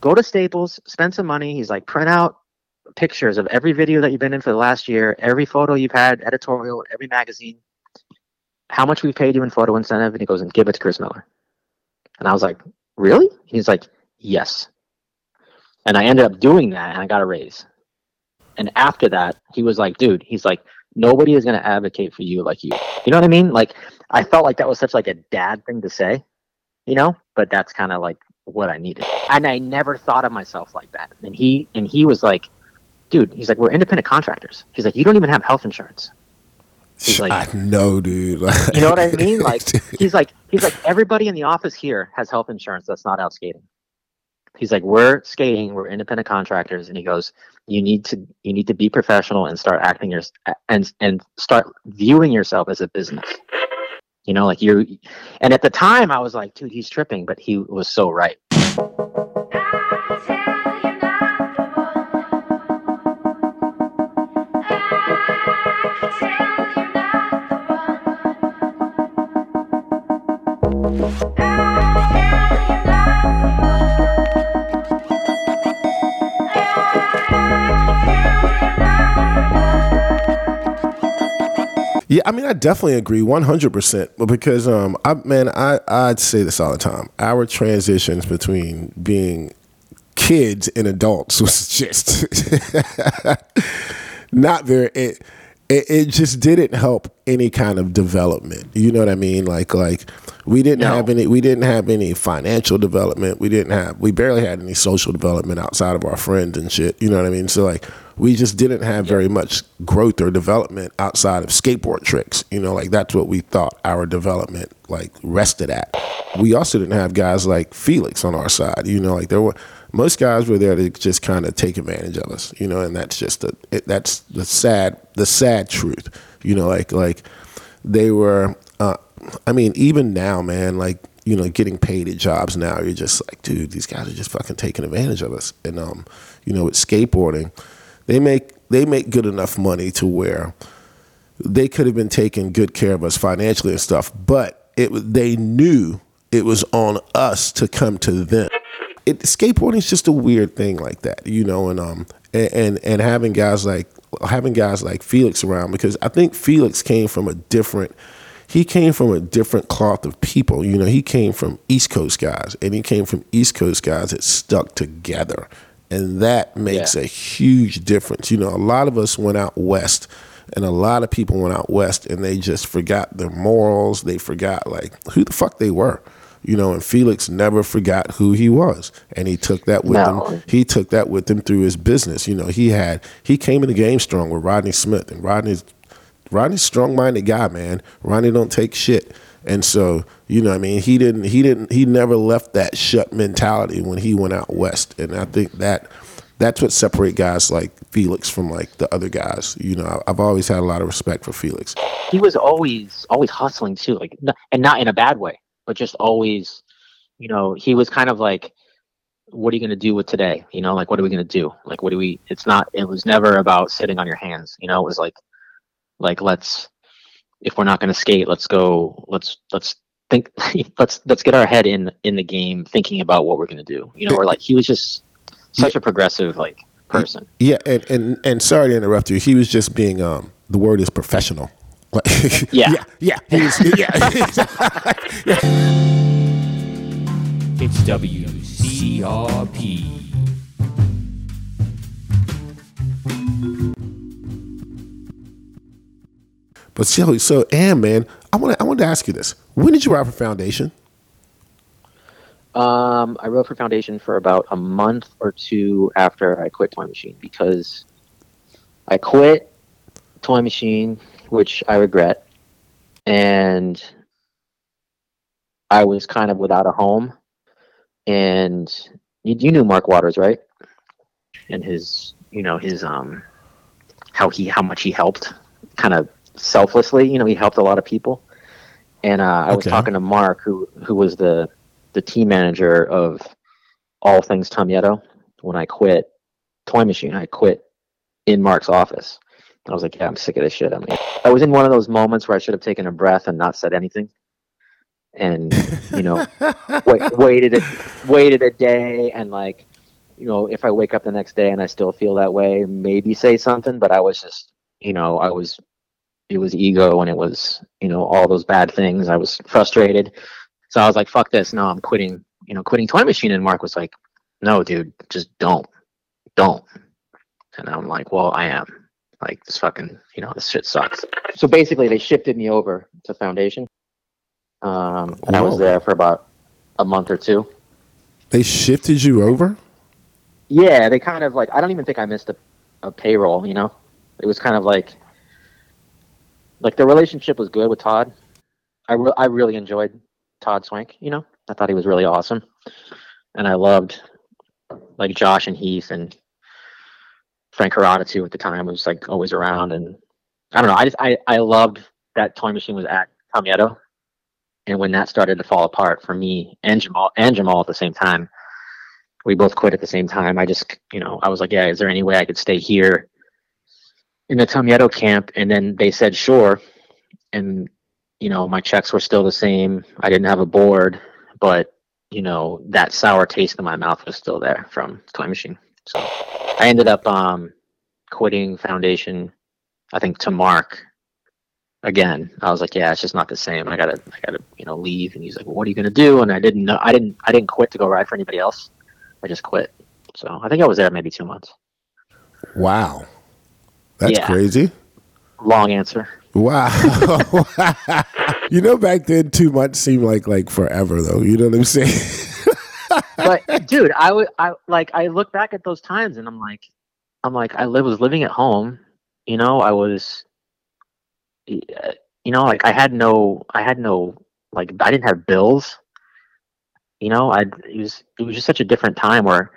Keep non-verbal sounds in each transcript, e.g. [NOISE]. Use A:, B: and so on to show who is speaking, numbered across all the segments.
A: go to Staples, spend some money. He's like, print out pictures of every video that you've been in for the last year, every photo you've had, editorial, every magazine, how much we've paid you in photo incentive. And he goes and give it to Chris Miller. And I was like, really? He's like, yes. And I ended up doing that and I got a raise. And after that, he was like, dude, he's like, nobody is going to advocate for you like you. You know what I mean? Like, I felt like that was such like a dad thing to say, you know, but that's kind of like what I needed. And I never thought of myself like that. And he, and he was like, dude, he's like, we're independent contractors. He's like, you don't even have health insurance.
B: He's like, [LAUGHS] I know, dude. [LAUGHS]
A: you know what I mean? Like, he's like, he's like, everybody in the office here has health insurance that's not out skating. He's like, we're skating, we're independent contractors, and he goes, you need to, you need to be professional and start acting your, and and start viewing yourself as a business. You know, like you're, and at the time I was like, dude, he's tripping, but he was so right. Thank you.
B: Yeah, I mean, I definitely agree, one hundred percent. But because, um, I man, I I'd say this all the time. Our transitions between being kids and adults [LAUGHS] was just not very. It, it, it just didn't help any kind of development. You know what I mean? Like like we didn't no. have any we didn't have any financial development. We didn't have we barely had any social development outside of our friends and shit. You know what I mean? So like we just didn't have very much growth or development outside of skateboard tricks. You know, like that's what we thought our development like rested at. We also didn't have guys like Felix on our side. You know, like there were most guys were there to just kind of take advantage of us, you know, and that's just the it, that's the sad the sad truth, you know, like like they were. Uh, I mean, even now, man, like you know, getting paid at jobs now, you're just like, dude, these guys are just fucking taking advantage of us. And um, you know, with skateboarding, they make they make good enough money to where they could have been taking good care of us financially and stuff, but it they knew it was on us to come to them it, skateboarding is just a weird thing like that, you know, and um and, and and having guys like having guys like Felix around because I think Felix came from a different he came from a different cloth of people. You know, he came from East Coast guys and he came from East Coast guys that stuck together. And that makes yeah. a huge difference. You know, a lot of us went out west and a lot of people went out west and they just forgot their morals. They forgot like who the fuck they were you know, and Felix never forgot who he was, and he took that with no. him. He took that with him through his business. You know, he had he came in the game strong with Rodney Smith, and Rodney's Rodney's strong minded guy, man. Rodney don't take shit, and so you know, I mean, he didn't he didn't he never left that shut mentality when he went out west, and I think that that's what separate guys like Felix from like the other guys. You know, I've always had a lot of respect for Felix.
A: He was always always hustling too, like and not in a bad way but just always, you know, he was kind of like, what are you going to do with today? You know, like, what are we going to do? Like, what do we, it's not, it was never about sitting on your hands. You know, it was like, like, let's, if we're not going to skate, let's go, let's, let's think, [LAUGHS] let's, let's get our head in, in the game, thinking about what we're going to do. You know, or like, he was just such a progressive, like, person.
B: Yeah. And, and, and sorry to interrupt you. He was just being, um, the word is professional [LAUGHS]
A: yeah.
B: yeah, yeah, he's, [LAUGHS] yeah.
C: yeah. It's WCRP.
B: But so, so, and man, I want to, I want to ask you this: When did you write for Foundation?
A: Um, I wrote for Foundation for about a month or two after I quit Toy Machine because I quit Toy Machine which I regret. And I was kind of without a home. And you, you knew Mark Waters, right? And his, you know, his, um, how he, how much he helped kind of selflessly, you know, he helped a lot of people. And, uh, I okay. was talking to Mark, who, who was the, the team manager of all things Tom Tum Yeto when I quit Toy Machine. I quit in Mark's office. I was like, yeah, I'm sick of this shit. I mean, I was in one of those moments where I should have taken a breath and not said anything, and you know, wait, [LAUGHS] waited a, waited a day and like you know, if I wake up the next day and I still feel that way, maybe say something. But I was just, you know, I was, it was ego and it was, you know, all those bad things. I was frustrated. So I was like, fuck this. No, I'm quitting, you know, quitting Toy Machine. And Mark was like, no, dude, just don't, don't. And I'm like, well, I am. Like, this fucking, you know, this shit sucks. So basically, they shifted me over to Foundation. Um, and I was there for about a month or two.
B: They shifted you over?
A: Yeah, they kind of like I don't even think I missed a, a payroll, you know. It was kind of like like the relationship was good with Todd. I re- I really enjoyed Todd Swank, you know. I thought he was really awesome. And I loved like Josh and Heath and Frank Harada too at the time was like always around and I don't know, I just I, I loved that toy machine was at Palmetto. And when that started to fall apart for me and Jamal and Jamal at the same time, we both quit at the same time. I just, you know, I was like, yeah, is there any way I could stay here in the Tum Yeto camp? And then they said, sure. And, you know, my checks were still the same. I didn't have a board, but, you know, that sour taste in my mouth was still there from Toy Machine. So I ended up um, quitting Foundation, I think, to Mark again. I was like, yeah, it's just not the same. I gotta, I gotta, you know, leave. And he's like, well, what are you gonna do? And I didn't know, I didn't, I didn't quit to go ride for anybody else. I just quit. So I think I was there maybe two months.
B: Wow. That's
A: Yeah.
B: crazy.
A: Long answer.
B: Wow. [LAUGHS] you know, back then, two months seemed like like forever, though. You know what I'm saying? [LAUGHS]
A: But dude, I would, I like, I look back at those times and I'm like, I'm like, I live, was living at home. You know, I was, uh, you know, like I had no, I had no, like, I didn't have bills. You know, I it was it was just such a different time where,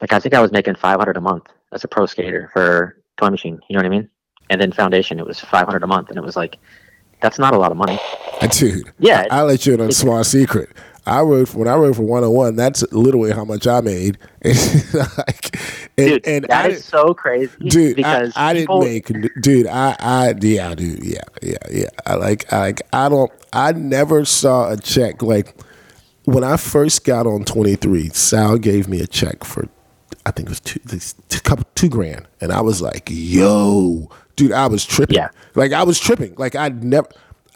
A: like, I think I was making five hundred a month as a pro skater for Toy Machine. You know what I mean? And then Foundation, it was five hundred a month, and it was like, that's not a lot of money. [LAUGHS]
B: Dude,
A: Yeah,
B: I'll let you in on a small secret. I wrote when I wrote for 101. That's literally how much I made. [LAUGHS] like, and,
A: dude,
B: and
A: that
B: I
A: is so crazy.
B: dude,
A: because
B: I, I
A: people-
B: didn't make, dude. I, I, yeah, dude, yeah, yeah, yeah. I like, I like, I don't. I never saw a check like when I first got on 23. Sal gave me a check for, I think it was two, couple, two grand, and I was like, yo, dude, I was tripping.
A: Yeah.
B: like I was tripping. Like I'd never,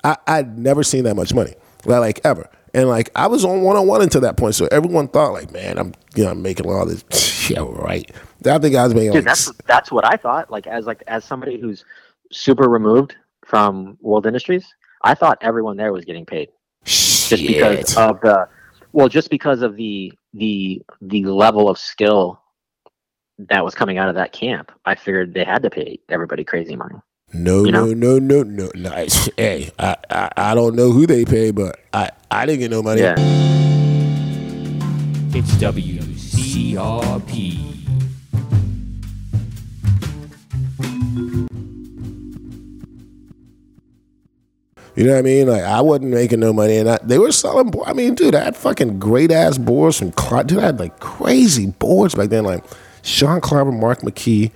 B: I, I'd never seen that much money, like, like ever. And like I was on one on one until that point, so everyone thought like, man, I'm you know I'm making all this. [LAUGHS] Yeah, right. I think I was making
A: dude
B: like
A: that's that's what i thought like as like as somebody who's super removed from world industries i thought everyone there was getting paid just because of the well just because of the the the level of skill that was coming out of that camp i figured they had to pay everybody crazy money
B: No,
A: you know?
B: no, no, no, no, no. [LAUGHS] Hey, I, I, I don't know who they pay, but I, I didn't get no money.
A: yeah
D: It's WCRP.
B: You know what I mean? Like I wasn't making no money, and I, they were selling. bo- I mean, dude, I had fucking great ass boards from. Cl- Dude, I had like crazy boards back then. Like Sean Clark, Mark McKee.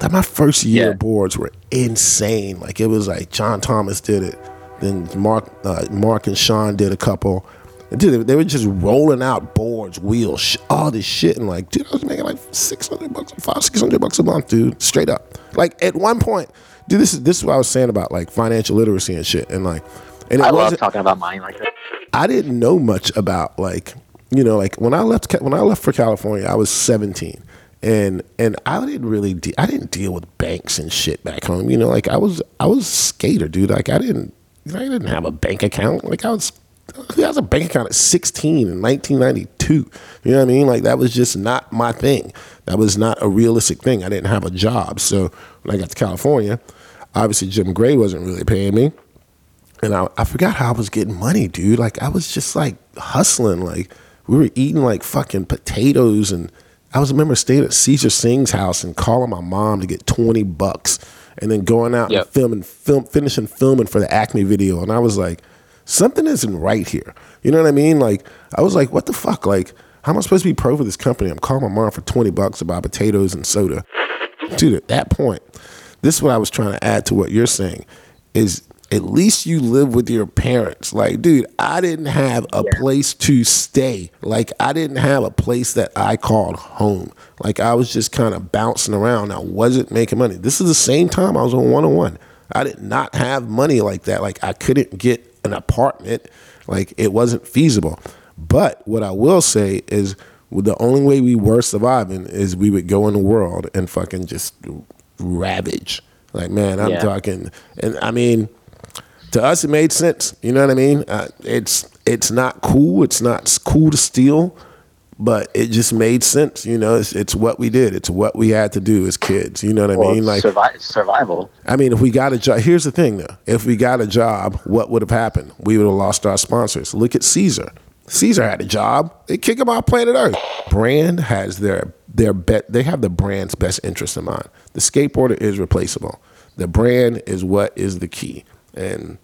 B: That my first year
A: Yeah.
B: boards were insane. Like it was like John Thomas did it, then Mark, uh, Mark and Sean did a couple. And dude, they, they were just rolling out boards, wheels, sh- all this shit, and like, dude, I was making like six hundred bucks, five, six hundred bucks a month, dude, straight up. Like at one point, dude, this is this is what I was saying about like financial literacy and shit, and like, and it
A: i love talking about money like that
B: I didn't know much about like you know like when I left when I left for California I was 17 and and I didn't really de- I didn't deal with banks and shit back home you know like I was I was a skater dude. Like I didn't I didn't have a bank account. Like I was I was a bank account at 16 in 1992 you know what I mean? Like that was just not my thing. That was not a realistic thing. I didn't have a job. So when I got to California obviously Jim Gray wasn't really paying me. And I, I forgot how I was getting money, dude. Like I was just like hustling. Like we were eating like fucking potatoes, and I was remember staying at Caesar Singh's house and calling my mom to get twenty bucks, and then going out
A: Yep.
B: and filming, film, finishing filming for the Acme video, and I was like, something isn't right here. You know what I mean? Like I was like, what the fuck? Like how am I supposed to be pro for this company? I'm calling my mom for twenty bucks to buy potatoes and soda dude, at that point, this is what I was trying to add to what you're saying is at least you live with your parents. Like, dude, I didn't have a yeah. place to stay. Like, I didn't have a place that I called home. Like, I was just kind of bouncing around. I wasn't making money. This is the same time I was on one on one. I did not have money like that. Like, I couldn't get an apartment. Like, it wasn't feasible. But what I will say is, the only way we were surviving is we would go in the world and fucking just ravage. Like, man, I'm yeah. talking, and I mean, to us it made sense. You know what I mean? Uh, it's it's not cool. It's not cool to steal, but it just made sense. You know, it's it's what we did. It's what we had to do as kids. You know what well, I mean?
A: Like survi- survival.
B: I mean, if we got a job, here's the thing though. If we got a job, what would have happened? We would have lost our sponsors. Look at Caesar. Caesar had a job. They kick him off planet Earth. Brand has their their bet. They have the brand's best interest in mind. The skateboarder is replaceable. The brand is what is the key. And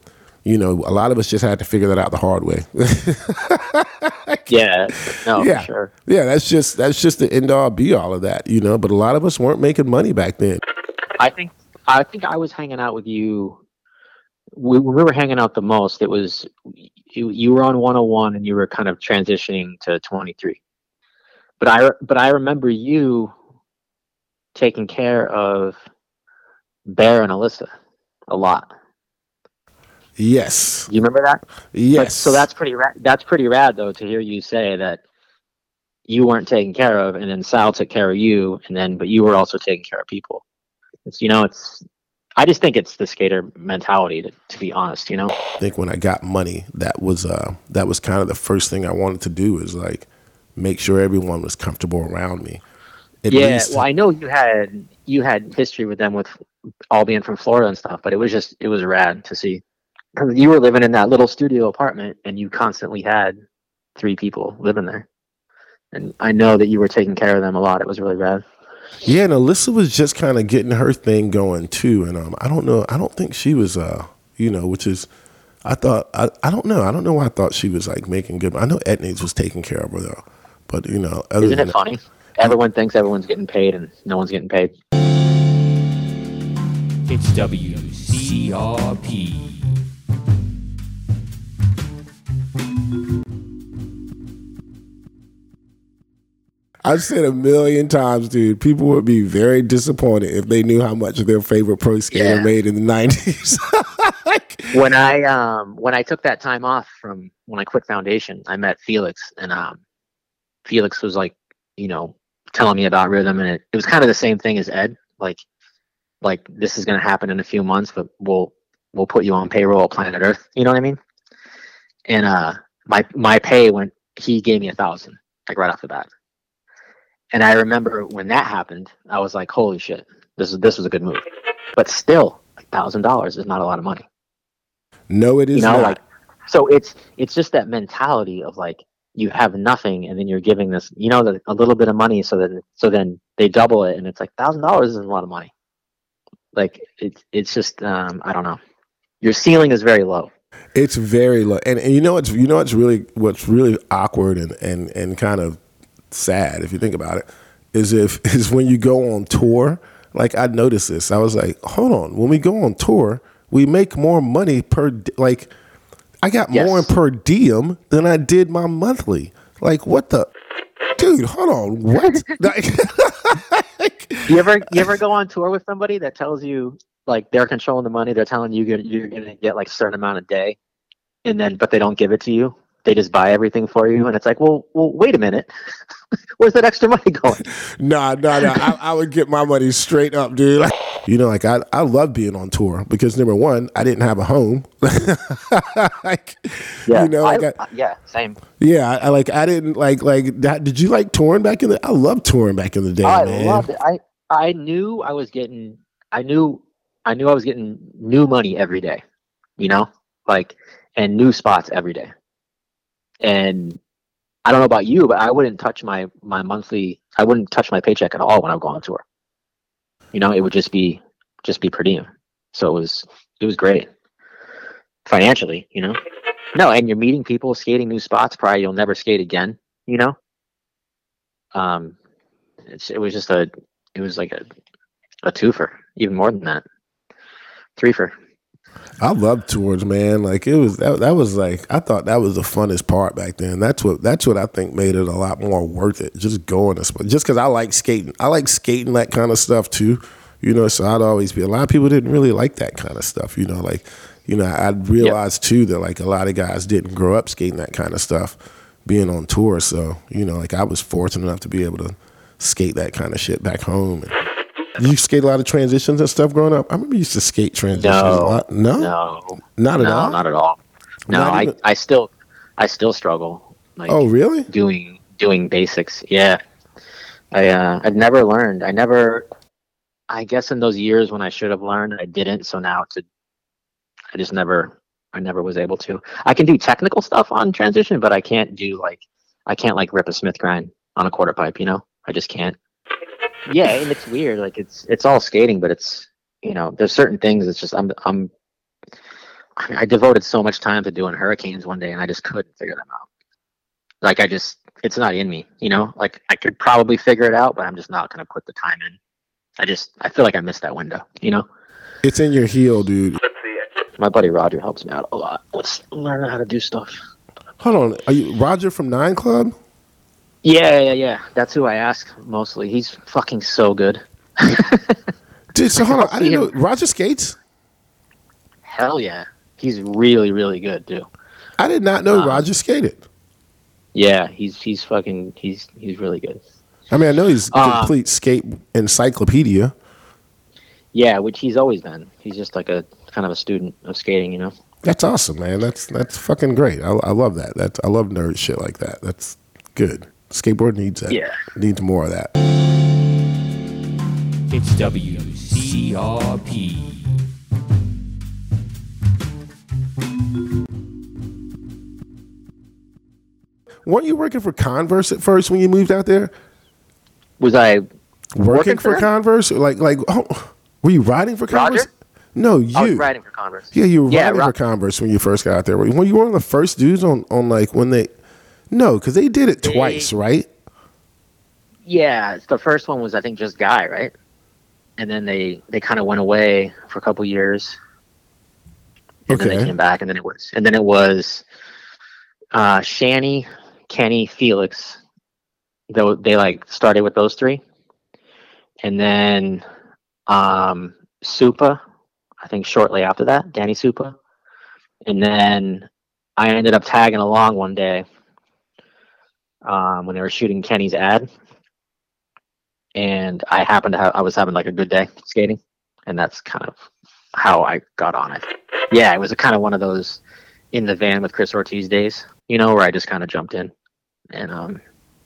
B: you know, a lot of us just had to figure that out the hard way. [LAUGHS]
A: yeah, no,
B: yeah,
A: sure.
B: Yeah, that's just that's just the end all be all of that, you know. But a lot of us weren't making money back then.
A: I think I think I was hanging out with you. We, we were hanging out the most. It was you, you were on 101 and you were kind of transitioning to 23. But I but I remember you taking care of Bear and Alyssa a lot.
B: Yes.
A: You remember that?
B: Yes.
A: But, so that's pretty rad. That's pretty rad, though, to hear you say that you weren't taken care of, and then Sal took care of you, and then but you were also taking care of people. It's you know, it's. I just think it's the skater mentality, to, to be honest. You know.
B: I think when I got money, that was uh that was kind of the first thing I wanted to do is like make sure everyone was comfortable around me.
A: At yeah, least, well, I know you had you had history with them with all being from Florida and stuff, but it was just it was rad to see because you were living in that little studio apartment and you constantly had three people living there. And I know that you were taking care of them a lot. It was really bad.
B: Yeah, and Alyssa was just kind of getting her thing going too. And um, I don't know. I don't think she was, uh, you know, which is, I thought, I, I don't know. I don't know why I thought she was like making good. I know Etnies was taking care of her though. But, you know,
A: isn't it funny? Everyone thinks everyone's getting paid and no one's getting paid.
D: It's WCRP.
B: I've said a million times, dude. People would be very disappointed if they knew how much their favorite pro skater yeah. made in the [LAUGHS] nineties.
A: like, when I um when I took that time off from when I quit foundation, I met Felix, and um Felix was like, you know, telling me about rhythm, and it, it was kind of the same thing as Ed. Like, like this is going to happen in a few months, but we'll we'll put you on payroll Planet Earth. You know what I mean? And uh, my my pay went. He gave me a thousand, like right off the bat. And I remember when that happened, I was like, "Holy shit, this is this was a good move." But still, a thousand dollars is not a lot of money.
B: No, it is
A: you know,
B: not.
A: Like, so it's it's just that mentality of like you have nothing and then you're giving this, you know, the, a little bit of money, so that so then they double it, and it's like thousand dollars isn't a lot of money. Like it's it's just um, I don't know. Your ceiling is very low.
B: It's very low, and, and you know what's you know what's really what's really awkward and and and kind of sad if you think about it is if [LAUGHS] is when you go on tour like i noticed this. I was like hold on when we go on tour we make more money per like i got yes. more in per diem than i did my monthly. Like what the dude hold on what? [LAUGHS] [LAUGHS]
A: Like, you ever you ever go on tour with somebody that tells you like they're controlling the money. They're telling you you're, you're gonna get like a certain amount a day. And then but they don't give it to you. They just buy everything for you. And it's like well well wait a minute. [LAUGHS] Where's that extra money going? [LAUGHS]
B: Nah nah nah. I, I, would get my money straight up dude. You know like I, I love being on tour because number one i didn't have a home. [LAUGHS]
A: Like yeah, you know like I, I, yeah same.
B: Yeah I, like i didn't like like that did you like touring back in the i loved touring back in the day
A: i
B: man.
A: loved it. I i knew i was getting i knew i knew i was getting new money every day you know like and new spots every day and I don't know about you, but I wouldn't touch my my monthly. I wouldn't touch my paycheck at all when I would go on tour. You know, it would just be just be per diem. So it was it was great financially. You know, no, and you're meeting people, skating new spots. Probably you'll never skate again. You know, um, it's it was just a it was like a a twofer, even more than that, threefer.
B: I love tours, man. Like it was that, that was like I thought that was the funnest part back then. That's what that's what I think made it a lot more worth it. Just going to just because I like skating. I like skating that kind of stuff too. You know, so I'd always be a lot of people didn't really like that kind of stuff. You know, like you know I realized yep. too that like a lot of guys didn't grow up skating that kind of stuff, being on tour. So you know, like I was fortunate enough to be able to skate that kind of shit back home. And, you skate a lot of transitions and stuff growing up? I remember you used to skate transitions no, a lot. No,
A: no,
B: not at
A: no,
B: all.
A: Not at all. No, I, I still, I still struggle.
B: Like, oh, really?
A: Doing doing basics. Yeah, I uh, I've never learned. I never. I guess in those years when I should have learned, I didn't. So now to, I just never, I never was able to. I can do technical stuff on transition, but I can't do like, I can't like rip a Smith grind on a quarter pipe. You know, I just can't yeah, and it's weird. Like it's it's all skating, but it's you know there's certain things. It's just I'm I'm I devoted so much time to doing hurricanes one day, and I just couldn't figure them out. Like I just it's not in me, you know. Like I could probably figure it out, but I'm just not gonna put the time in. I just I feel like I missed that window, you know.
B: It's in your heel, dude.
A: My buddy Roger helps me out a lot Let's learn how to do stuff.
B: Hold on, are you Roger from Nine Club?
A: Yeah, yeah, yeah. That's who I ask mostly. He's fucking so good. [LAUGHS]
B: Dude, so hold on. I didn't know Roger skates.
A: Hell yeah, he's really, really good too.
B: I did not know um, Roger skated.
A: Yeah, he's he's fucking he's he's really good.
B: I mean, I know he's um, complete skate encyclopedia.
A: Yeah, which he's always been. He's just like a kind of a student of skating, you know.
B: That's awesome, man. That's that's fucking great. I, I love that. That's I love nerd shit like that. That's good. Skateboard needs that.
A: Yeah.
B: Needs more of that.
D: It's WCRP.
B: Weren't you working for Converse at first when you moved out there?
A: Was I
B: working, working for, for Converse? Like, like, oh, were you riding for Converse?
A: Roger?
B: No, you. I
A: was riding for Converse.
B: Yeah, you were yeah, riding Ro- for Converse when you first got out there. When you were one of the first dudes on, on like when they no, because they did it they, twice, right?
A: Yeah, the first one was I think just Guy, right? And then they they kind of went away for a couple years. And okay. then they came back, and then it was and then it was uh, Shanny, Kenny, Felix. They they like started with those three, and then um, Supa. I think shortly after that, Danny Supa, and then I ended up tagging along one day um, when they were shooting Kenny's ad, and I happened to have I was having like a good day skating, and that's kind of how I got on it. Yeah, it was a kind of one of those in the van with Chris Ortiz days, you know, where I just kind of jumped in, and um,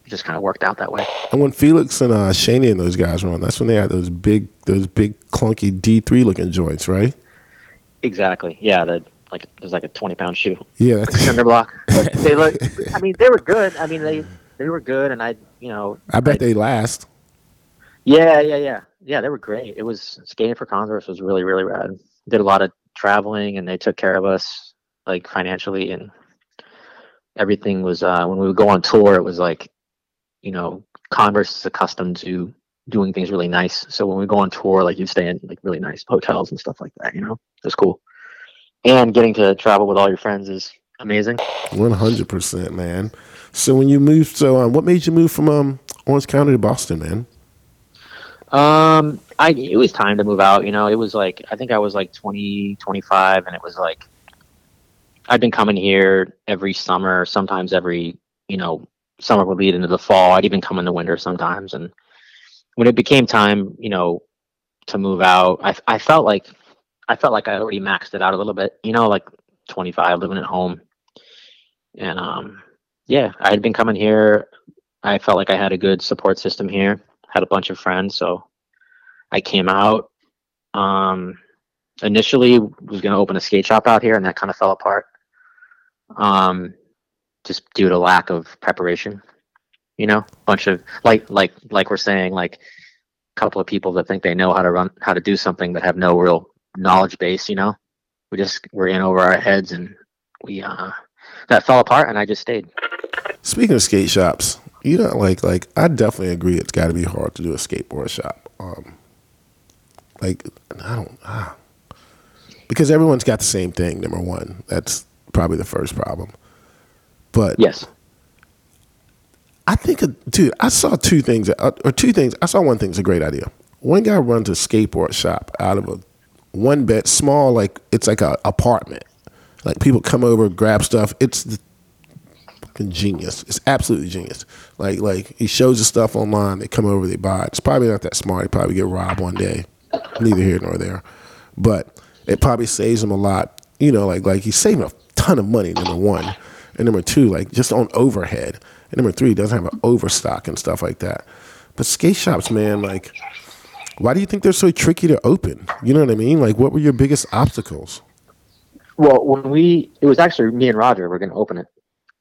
A: it just kind of worked out that way.
B: And when Felix and uh, Shaney and those guys were on, that's when they had those big, those big clunky D three looking joints, right?
A: Exactly. Yeah, the like it was like a 20 pound shoe.
B: Yeah,
A: cinder block. they look. [LAUGHS] I mean, they were good. I mean, they they were good, and I you know.
B: I bet I, they last.
A: Yeah, yeah, yeah, yeah. They were great. It was skating for Converse was really really rad. Did a lot of traveling, and they took care of us like financially, and everything was. uh When we would go on tour, it was like, you know, Converse is accustomed to doing things really nice. So when we go on tour, like you stay in like really nice hotels and stuff like that. You know, it's cool and getting to travel with all your friends is amazing.
B: One hundred percent, man. So when you moved, so um, what made you move from um, Orange County to Boston, man?
A: Um, I it was time to move out. You know, it was like I think I was like 20, 25, and it was like I'd been coming here every summer, sometimes every you know summer would lead into the fall. I'd even come in the winter sometimes, and when it became time, you know, to move out, I I felt like I felt like I already maxed it out a little bit, you know, like 25 living at home. And um, yeah, I had been coming here. I felt like I had a good support system here, had a bunch of friends. So I came out. Um, initially was going to open a skate shop out here and that kind of fell apart. Um, just due to lack of preparation, you know, a bunch of like, like, like we're saying, like a couple of people that think they know how to run, how to do something, but have no real knowledge base, you know. We just were in over our heads and we uh that fell apart and I just stayed.
B: Speaking of skate shops, you know like like I definitely agree it's gotta be hard to do a skateboard shop. Um like I don't ah. because everyone's got the same thing. Number one, that's probably the first problem. But
A: Yes.
B: I think, dude, I saw two things, uh, or two things. I saw one thing's a great idea. One guy runs a skateboard shop out of a one bed, small, like it's like a apartment. Like people come over, grab stuff. It's the fucking genius. It's absolutely genius. Like like he shows the stuff online. They come over, they buy it. It's probably not that smart. He probably get robbed one day. Neither here nor there. But it probably saves him a lot. You know, like like he's saving a ton of money. Number one, and number two, like just on overhead. And number three, doesn't have an overstock and stuff like that. But skate shops, man, like, why do you think they're so tricky to open? You know what I mean? Like, what were your biggest obstacles?
A: Well, when we, it was actually me and Roger were going to open it.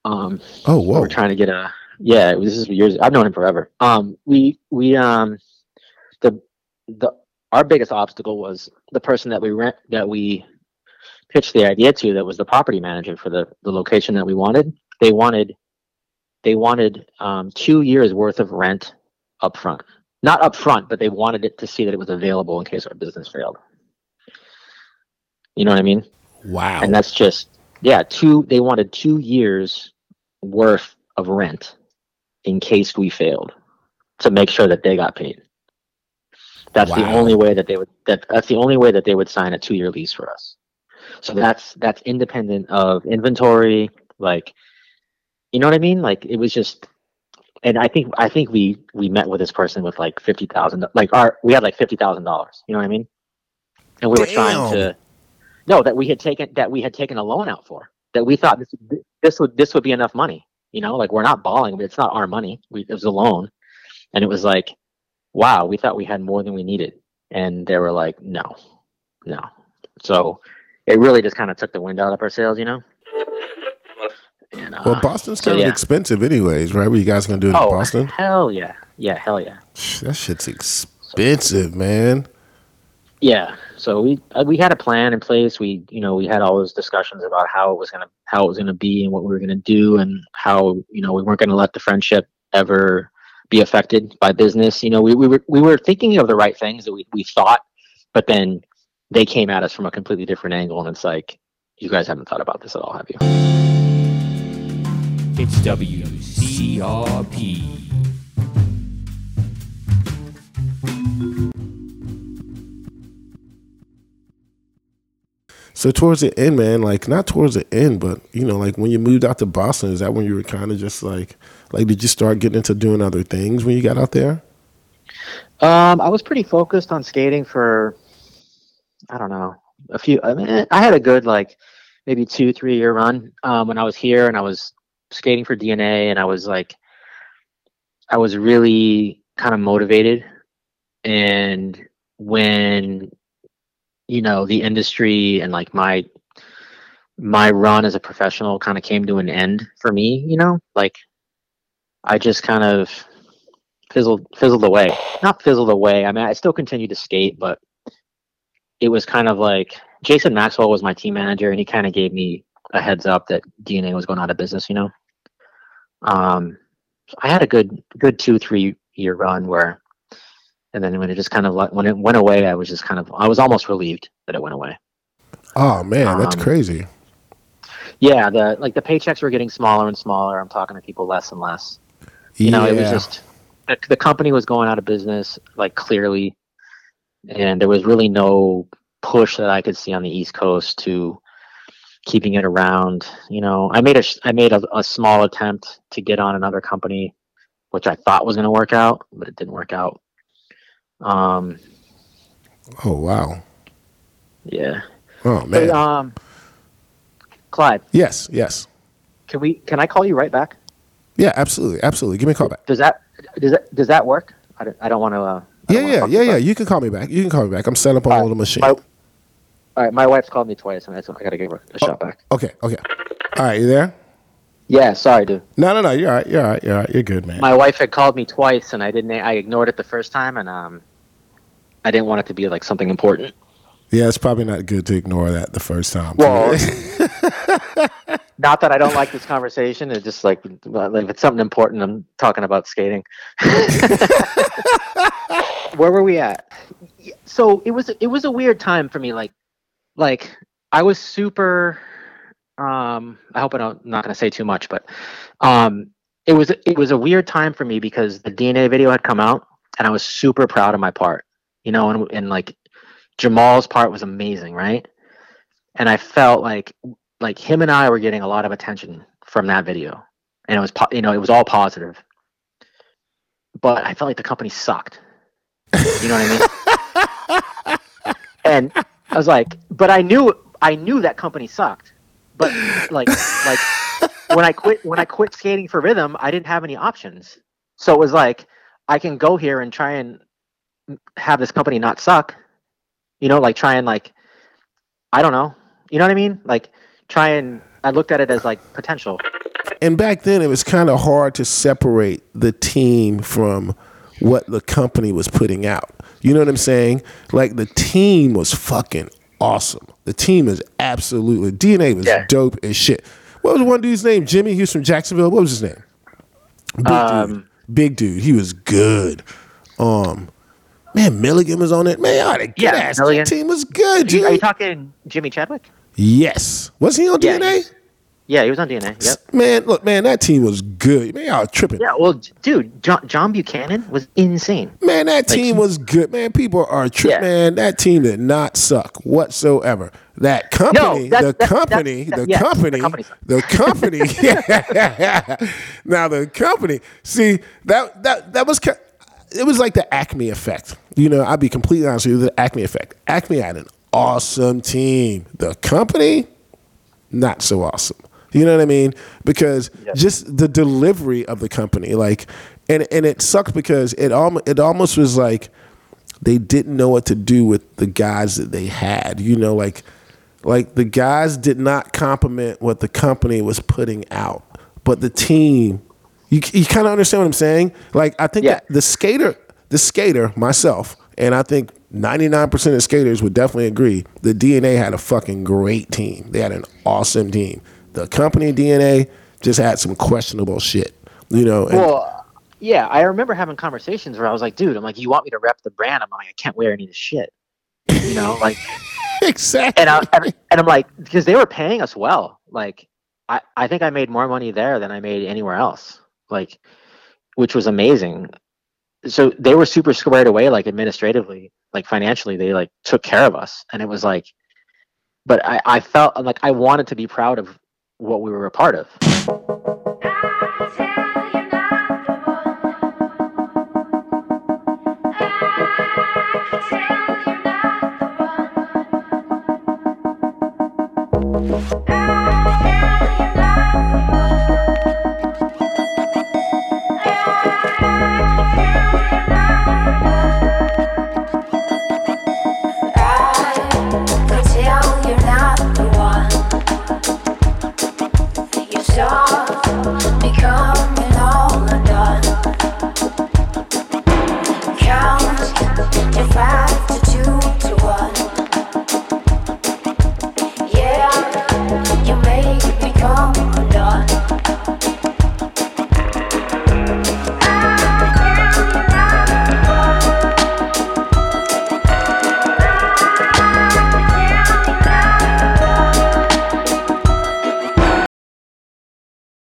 A: Um,
B: Oh, whoa.
A: we're trying to get a, yeah, it was, this is years. I've known him forever. Um, we, we, um, the, the, our biggest obstacle was the person that we rent, that we pitched the idea to, that was the property manager for the, the location that we wanted. They wanted, they wanted, um, two years worth of rent up front. Not up front, but they wanted it to see that it was available in case our business failed. You know what I mean?
B: Wow.
A: and that's just yeah two they wanted two years worth of rent in case we failed to make sure that they got paid that's the only way that they would that that's the only way that they would sign a two year lease for us so that's that's independent of inventory like you know what i mean like it was just and i think i think we we met with this person with like fifty thousand like our we had like fifty thousand dollars you know what i mean and we were trying to no, that we had taken that we had taken a loan out for. That we thought this this would this would be enough money. You know, like we're not balling, but it's not our money. We, it was a loan, and it was like, wow, we thought we had more than we needed, and they were like, no, no. So it really just kind of took the wind out of our sails, you know. And, uh,
B: well, Boston's
A: so
B: kind of
A: yeah.
B: expensive, anyways, right? What you guys gonna do in
A: oh
B: Boston?
A: hell yeah, yeah, hell yeah.
B: That shit's expensive, man.
A: Yeah. So we uh, we had a plan in place. We you know we had all those discussions about how it was gonna how it was gonna be and what we were gonna do and how you know we weren't gonna let the friendship ever be affected by business. You know we, we were we were thinking of the right things that we we thought, but then they came at us from a completely different angle, and it's like you guys haven't thought about this at all, have you?
D: It's WCRP.
B: So towards the end, man, like not towards the end, but you know, like when you moved out to Boston, is that when you were kind of just like, like, did you start getting into doing other things when you got out there?
A: Um, I was pretty focused on skating for, I don't know, a few. I mean, I had a good like maybe two, three year run um, when I was here, and I was skating for DNA, and I was like, I was really kind of motivated, and when you know the industry and like my my run as a professional kind of came to an end for me, you know, like I just kind of fizzled fizzled away. Not fizzled away. I mean, I still continued to skate, but it was kind of like Jason Maxwell was my team manager, and he kind of gave me a heads up that DNA was going out of business. You know, um, I had a good good two three year run where, and then when it just kind of like when it went away, I was just kind of I was almost relieved that it went away.
B: Oh man, that's
A: Um,
B: crazy.
A: Yeah, the like the paychecks were getting smaller and smaller. I'm talking to people less and less. you know it was just the, the company was going out of business like clearly and there was really no push that i could see on the east coast to keeping it around you know i made a i made a, a small attempt to get on another company which i thought was going to work out but it didn't work out um
B: Oh wow.
A: yeah
B: Oh
A: but,
B: man.
A: um clyde
B: yes, yes.
A: can we can i call you right back
B: Yeah, absolutely, absolutely. Give me a call back.
A: does that does that does that work i don't, I don't want to uh
B: Yeah, yeah, yeah, yeah. You can call me back. You can call me back. I'm setting up on a little machine.
A: My- All right, my wife's called me twice, and I, said, I gotta give her a shot back.
B: Okay, okay. All right, you there?
A: Yeah, sorry, dude.
B: No, no, no. You're all right. You're all right. You're all right. You're good, man.
A: My wife had called me twice, and I didn't. I ignored it the first time, and um, I didn't want it to be like something important.
B: yeah, it's probably not good to ignore that the first time.
A: Well, [LAUGHS] not that I don't like this conversation. It's just like if it's something important, I'm talking about skating. [LAUGHS] Where were we at? So it was it was a weird time for me. Like like I was super. Um, I hope I don't, I'm not going to say too much, but um, it was it was a weird time for me because the DNA video had come out, and I was super proud of my part. You know, and and like Jamal's part was amazing, right? And I felt like like him and I were getting a lot of attention from that video, and it was po- you know it was all positive. But I felt like the company sucked. You know what I mean? [LAUGHS] and I was like, but I knew I knew that company sucked. But like like [LAUGHS] when I quit when I quit skating for rhythm, I didn't have any options. So it was like I can go here and try and have this company not suck. You know, like try and like I don't know. You know what I mean? Like try and I looked at it as like potential.
B: And back then, it was kind of hard to separate the team from what the company was putting out. You know what I'm saying? Like the team was fucking awesome. The team is absolutely DNA was
A: Yeah.
B: dope as shit. What was one dude's name? Jimmy. He was from Jacksonville. What was his name? Big dude.
A: Um,
B: Big dude. He was good. Um, man, Milligan was on it. Man, all the good
A: Yeah,
B: ass
A: Milligan.
B: team was good.
A: Are you
B: Dude.
A: talking Jimmy Chadwick?
B: Yes. Was he on
A: Yeah,
B: DNA?
A: Yeah, he was on DNA. Yep.
B: Man, look, man, that team was good. Man, y'all tripping.
A: Yeah, well, dude, John, John Buchanan was insane.
B: Man, that team was good. Man, people are tripping.
A: Yeah.
B: Man, that team did not suck whatsoever. That company,
A: that-
B: the company, the
A: yes, the
B: company, the company. [LAUGHS] [LAUGHS] now the company. See that that that was. It was like the Acme effect. You know, I'll be completely honest with you. The Acme effect. Acme had an awesome team. The company, not so awesome. You know what I mean? Because just the delivery of the company, like, and and it sucked because it almost it almost was like they didn't know what to do with the guys that they had. You know, like like the guys did not complement what the company was putting out, but the team. You you kind of understand what I'm saying? Like I think
A: Yeah.
B: the skater, the skater myself, and I think 99% of skaters would definitely agree. The DNA had a fucking great team. They had an awesome team. The company DNA just had some questionable shit. You know, and
A: Well, yeah, I remember having conversations where I was like, dude, I'm like, you want me to rep the brand? I'm like, I can't wear any of this shit. You know, [LAUGHS] like,
B: exactly.
A: and, I, and, and I'm like, because they were paying us well. Like, I, I think I made more money there than I made anywhere else. Like, which was amazing. So they were super squared away, like administratively, like financially, they like took care of us, and it was like, but I, I felt like I wanted to be proud of what we were a part of.